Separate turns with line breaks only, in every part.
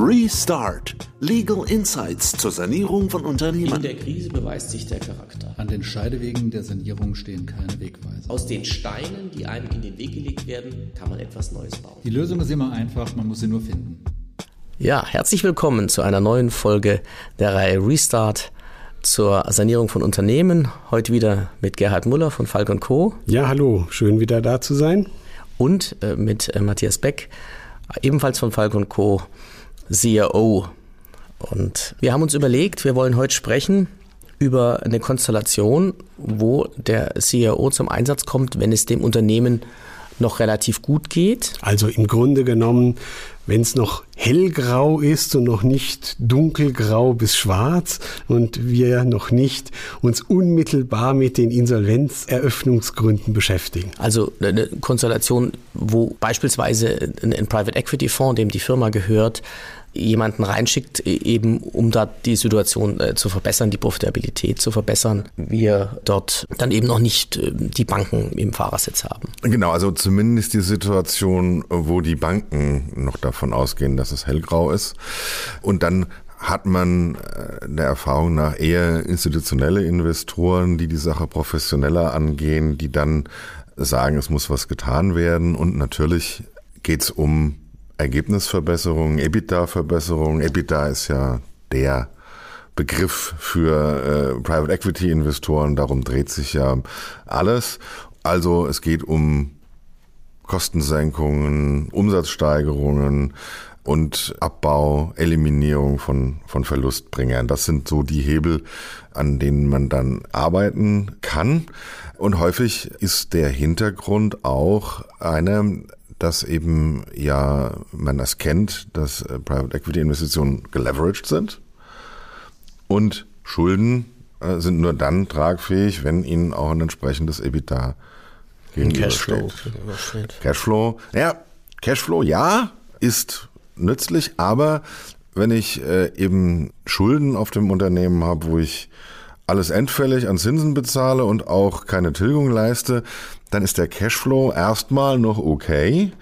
Restart. Legal Insights zur Sanierung von Unternehmen.
In der Krise beweist sich der Charakter.
An den Scheidewegen der Sanierung stehen keine Wegweiser.
Aus den Steinen, die einem in den Weg gelegt werden, kann man etwas Neues bauen.
Die Lösung ist immer einfach, man muss sie nur finden.
Ja, herzlich willkommen zu einer neuen Folge der Reihe Restart zur Sanierung von Unternehmen. Heute wieder mit Gerhard Muller von Falk Co.
Ja, hallo, schön wieder da zu sein.
Und äh, mit äh, Matthias Beck, ebenfalls von Falk Co. CIO. Und wir haben uns überlegt, wir wollen heute sprechen über eine Konstellation, wo der CIO zum Einsatz kommt, wenn es dem Unternehmen noch relativ gut geht.
Also im Grunde genommen, wenn es noch hellgrau ist und noch nicht dunkelgrau bis schwarz und wir noch nicht uns unmittelbar mit den Insolvenzeröffnungsgründen beschäftigen.
Also eine Konstellation, wo beispielsweise ein Private Equity Fonds, dem die Firma gehört, jemanden reinschickt, e, eben um da die Situation äh, zu verbessern, die Profitabilität zu verbessern, wir dort dann eben noch nicht äh, die Banken im Fahrersitz haben.
Genau, also zumindest die Situation, wo die Banken noch davon ausgehen, dass es hellgrau ist. Und dann hat man äh, der Erfahrung nach eher institutionelle Investoren, die die Sache professioneller angehen, die dann sagen, es muss was getan werden. Und natürlich geht es um Ergebnisverbesserung, EBITDA-Verbesserung. EBITDA ist ja der Begriff für äh, Private Equity Investoren, darum dreht sich ja alles. Also es geht um Kostensenkungen, Umsatzsteigerungen und Abbau, Eliminierung von, von Verlustbringern. Das sind so die Hebel, an denen man dann arbeiten kann. Und häufig ist der Hintergrund auch eine dass eben ja man das kennt, dass äh, Private Equity Investitionen geleveraged sind und Schulden äh, sind nur dann tragfähig, wenn ihnen auch ein entsprechendes EBITDA
Cashflow.
Cashflow. Ja, Cashflow, ja, ist nützlich, aber wenn ich äh, eben Schulden auf dem Unternehmen habe, wo ich alles endfällig an Zinsen bezahle und auch keine Tilgung leiste, dann ist der Cashflow erstmal noch okay,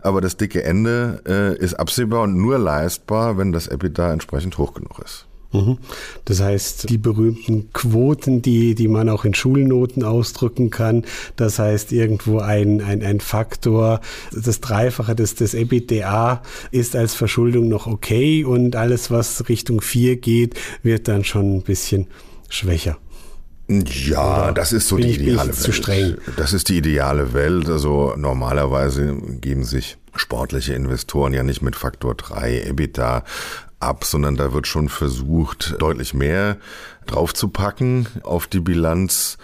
aber das dicke Ende äh, ist absehbar und nur leistbar, wenn das EBITDA entsprechend hoch genug ist.
Mhm. Das heißt, die berühmten Quoten, die, die man auch in Schulnoten ausdrücken kann, das heißt irgendwo ein, ein, ein Faktor, das Dreifache des, des EBITDA ist als Verschuldung noch okay und alles, was Richtung 4 geht, wird dann schon ein bisschen schwächer.
Ja, Oder das ist so die
ich,
ideale
Welt. Zu streng?
Das ist die ideale Welt. Also normalerweise geben sich sportliche Investoren ja nicht mit Faktor 3 EBITDA ab, sondern da wird schon versucht, deutlich mehr draufzupacken auf die Bilanz.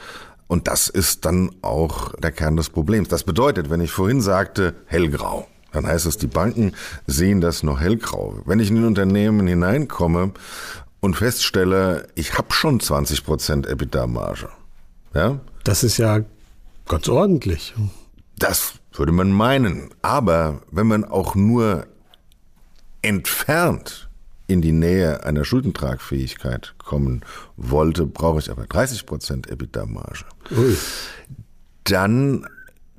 Und das ist dann auch der Kern des Problems. Das bedeutet, wenn ich vorhin sagte, hellgrau, dann heißt es, die Banken sehen das noch hellgrau. Wenn ich in ein Unternehmen hineinkomme und feststelle, ich habe schon 20 Prozent EBITDA-Marge. Ja?
Das ist ja ganz ordentlich.
Das würde man meinen. Aber wenn man auch nur entfernt in die Nähe einer Schuldentragfähigkeit kommen wollte, brauche ich aber 30 Prozent EBITDA-Marge. Dann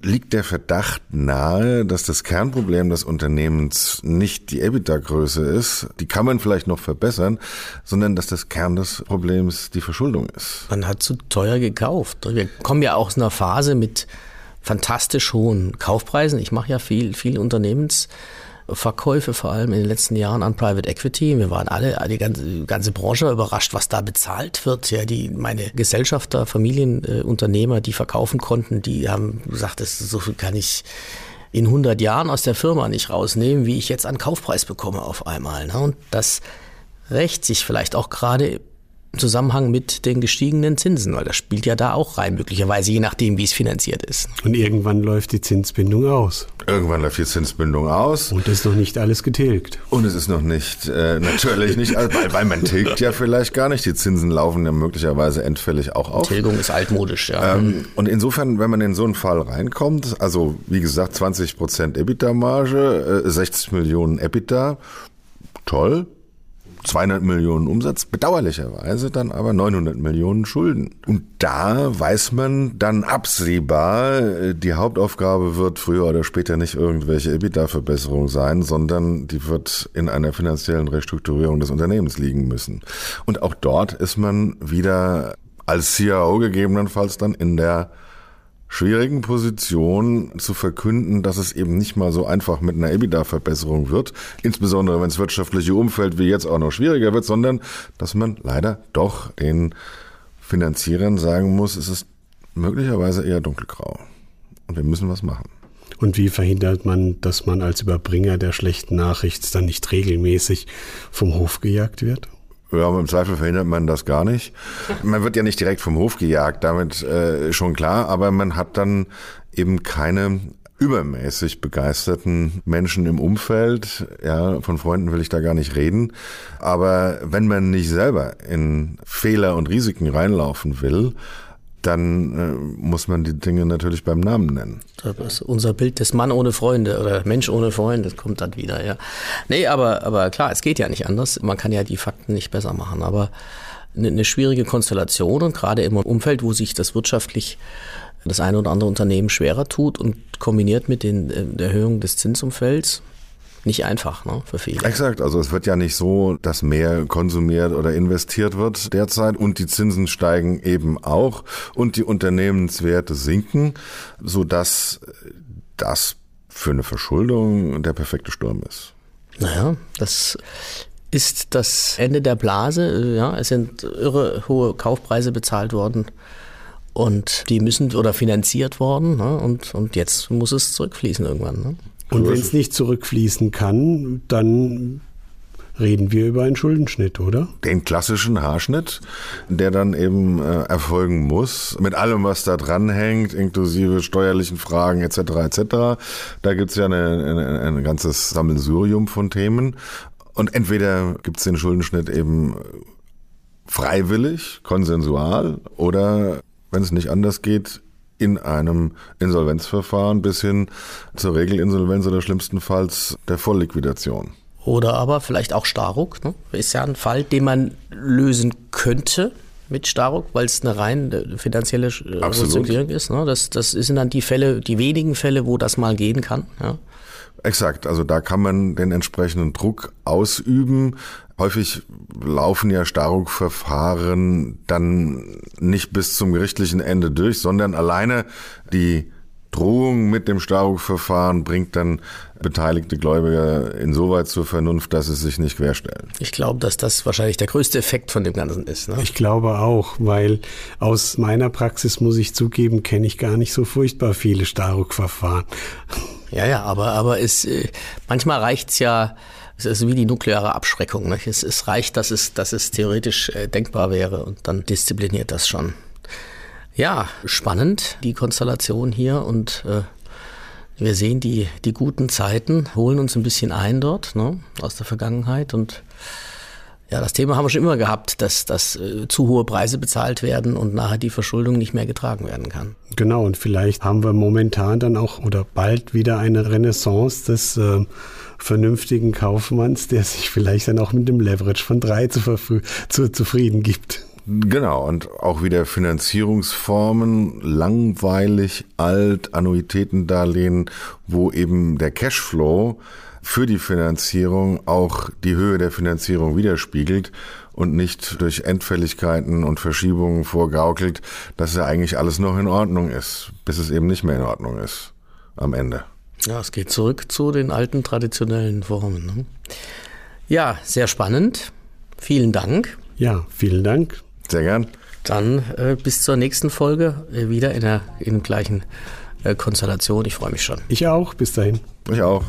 liegt der Verdacht nahe, dass das Kernproblem des Unternehmens nicht die EBITDA-Größe ist, die kann man vielleicht noch verbessern, sondern dass das Kern des Problems die Verschuldung ist.
Man hat zu teuer gekauft. Wir kommen ja aus einer Phase mit fantastisch hohen Kaufpreisen. Ich mache ja viel, viel Unternehmens. Verkäufe vor allem in den letzten Jahren an Private Equity. Wir waren alle, die ganze, die ganze Branche überrascht, was da bezahlt wird. Ja, die, meine Gesellschafter, Familienunternehmer, die verkaufen konnten, die haben gesagt, das, so viel kann ich in 100 Jahren aus der Firma nicht rausnehmen, wie ich jetzt an Kaufpreis bekomme auf einmal. Ne? Und das rächt sich vielleicht auch gerade Zusammenhang mit den gestiegenen Zinsen, weil das spielt ja da auch rein, möglicherweise je nachdem, wie es finanziert ist.
Und irgendwann läuft die Zinsbindung aus.
Irgendwann läuft die Zinsbindung aus.
Und ist noch nicht alles getilgt.
Und es ist noch nicht, äh, natürlich nicht, weil, weil man tilgt ja vielleicht gar nicht. Die Zinsen laufen ja möglicherweise endfällig auch auf.
Tilgung ist altmodisch, ja.
Ähm, und insofern, wenn man in so einen Fall reinkommt, also wie gesagt, 20 Prozent EBITDA-Marge, äh, 60 Millionen EBITDA, toll, 200 Millionen Umsatz, bedauerlicherweise dann aber 900 Millionen Schulden. Und da weiß man dann absehbar, die Hauptaufgabe wird früher oder später nicht irgendwelche EBITDA-Verbesserung sein, sondern die wird in einer finanziellen Restrukturierung des Unternehmens liegen müssen. Und auch dort ist man wieder als CIO gegebenenfalls dann in der schwierigen Position zu verkünden, dass es eben nicht mal so einfach mit einer EBITDA-Verbesserung wird, insbesondere wenn das wirtschaftliche Umfeld wie jetzt auch noch schwieriger wird, sondern dass man leider doch den Finanzierern sagen muss, es ist möglicherweise eher dunkelgrau und wir müssen was machen.
Und wie verhindert man, dass man als Überbringer der schlechten Nachricht dann nicht regelmäßig vom Hof gejagt wird?
Ja, aber im Zweifel verhindert man das gar nicht. Man wird ja nicht direkt vom Hof gejagt, damit äh, schon klar, aber man hat dann eben keine übermäßig begeisterten Menschen im Umfeld. Ja, von Freunden will ich da gar nicht reden. Aber wenn man nicht selber in Fehler und Risiken reinlaufen will, dann äh, muss man die Dinge natürlich beim Namen nennen.
Das ist unser Bild des Mann ohne Freunde oder Mensch ohne Freunde, das kommt dann wieder, ja. Nee, aber, aber klar, es geht ja nicht anders. Man kann ja die Fakten nicht besser machen, aber eine, eine schwierige Konstellation und gerade im Umfeld, wo sich das wirtschaftlich das eine oder andere Unternehmen schwerer tut und kombiniert mit den, äh, der Erhöhung des Zinsumfelds, nicht einfach ne, für viele.
Exakt, also es wird ja nicht so, dass mehr konsumiert oder investiert wird derzeit und die Zinsen steigen eben auch und die Unternehmenswerte sinken, sodass das für eine Verschuldung der perfekte Sturm ist.
Naja, das ist das Ende der Blase. Ja, es sind irre hohe Kaufpreise bezahlt worden und die müssen oder finanziert worden ne, und, und jetzt muss es zurückfließen irgendwann. Ne?
Und wenn es nicht zurückfließen kann, dann reden wir über einen Schuldenschnitt, oder?
Den klassischen Haarschnitt, der dann eben äh, erfolgen muss, mit allem, was da dranhängt, inklusive steuerlichen Fragen etc. etc. Da gibt's ja eine, eine, ein ganzes Sammelsurium von Themen. Und entweder gibt's den Schuldenschnitt eben freiwillig, konsensual, oder wenn es nicht anders geht, in einem Insolvenzverfahren bis hin zur Regelinsolvenz oder schlimmstenfalls der Vollliquidation.
Oder aber vielleicht auch Staruk. Ne? Ist ja ein Fall, den man lösen könnte mit Staruk, weil es eine rein äh, finanzielle äh, Restrukturierung ist. Ne? Das, das sind dann die Fälle, die wenigen Fälle, wo das mal gehen kann. Ja?
Exakt, also da kann man den entsprechenden Druck ausüben. Häufig laufen ja Starrung-Verfahren dann nicht bis zum gerichtlichen Ende durch, sondern alleine die Drohung mit dem Starrung-Verfahren bringt dann beteiligte Gläubiger insoweit zur Vernunft, dass sie sich nicht querstellen.
Ich glaube, dass das wahrscheinlich der größte Effekt von dem Ganzen ist. Ne?
Ich glaube auch, weil aus meiner Praxis muss ich zugeben, kenne ich gar nicht so furchtbar viele Starrung-Verfahren.
Ja, ja, aber, aber es, äh, manchmal reicht's ja, es ist wie die nukleare Abschreckung. Ne? Es, es reicht, dass es, dass es theoretisch äh, denkbar wäre und dann diszipliniert das schon. Ja, spannend, die Konstellation hier und äh, wir sehen die, die guten Zeiten, holen uns ein bisschen ein dort ne, aus der Vergangenheit und ja, das Thema haben wir schon immer gehabt, dass, dass äh, zu hohe Preise bezahlt werden und nachher die Verschuldung nicht mehr getragen werden kann.
Genau, und vielleicht haben wir momentan dann auch oder bald wieder eine Renaissance des äh, vernünftigen Kaufmanns, der sich vielleicht dann auch mit dem Leverage von drei zu, zu zufrieden gibt.
Genau, und auch wieder Finanzierungsformen, langweilig, alt, Annuitätendarlehen, wo eben der Cashflow für die Finanzierung auch die Höhe der Finanzierung widerspiegelt und nicht durch Endfälligkeiten und Verschiebungen vorgaukelt, dass ja eigentlich alles noch in Ordnung ist, bis es eben nicht mehr in Ordnung ist am Ende.
Ja, es geht zurück zu den alten traditionellen Formen. Ne? Ja, sehr spannend. Vielen Dank.
Ja, vielen Dank.
Sehr gern.
Dann äh, bis zur nächsten Folge äh, wieder in der, in der gleichen äh, Konstellation. Ich freue mich schon.
Ich auch. Bis dahin.
Ich auch.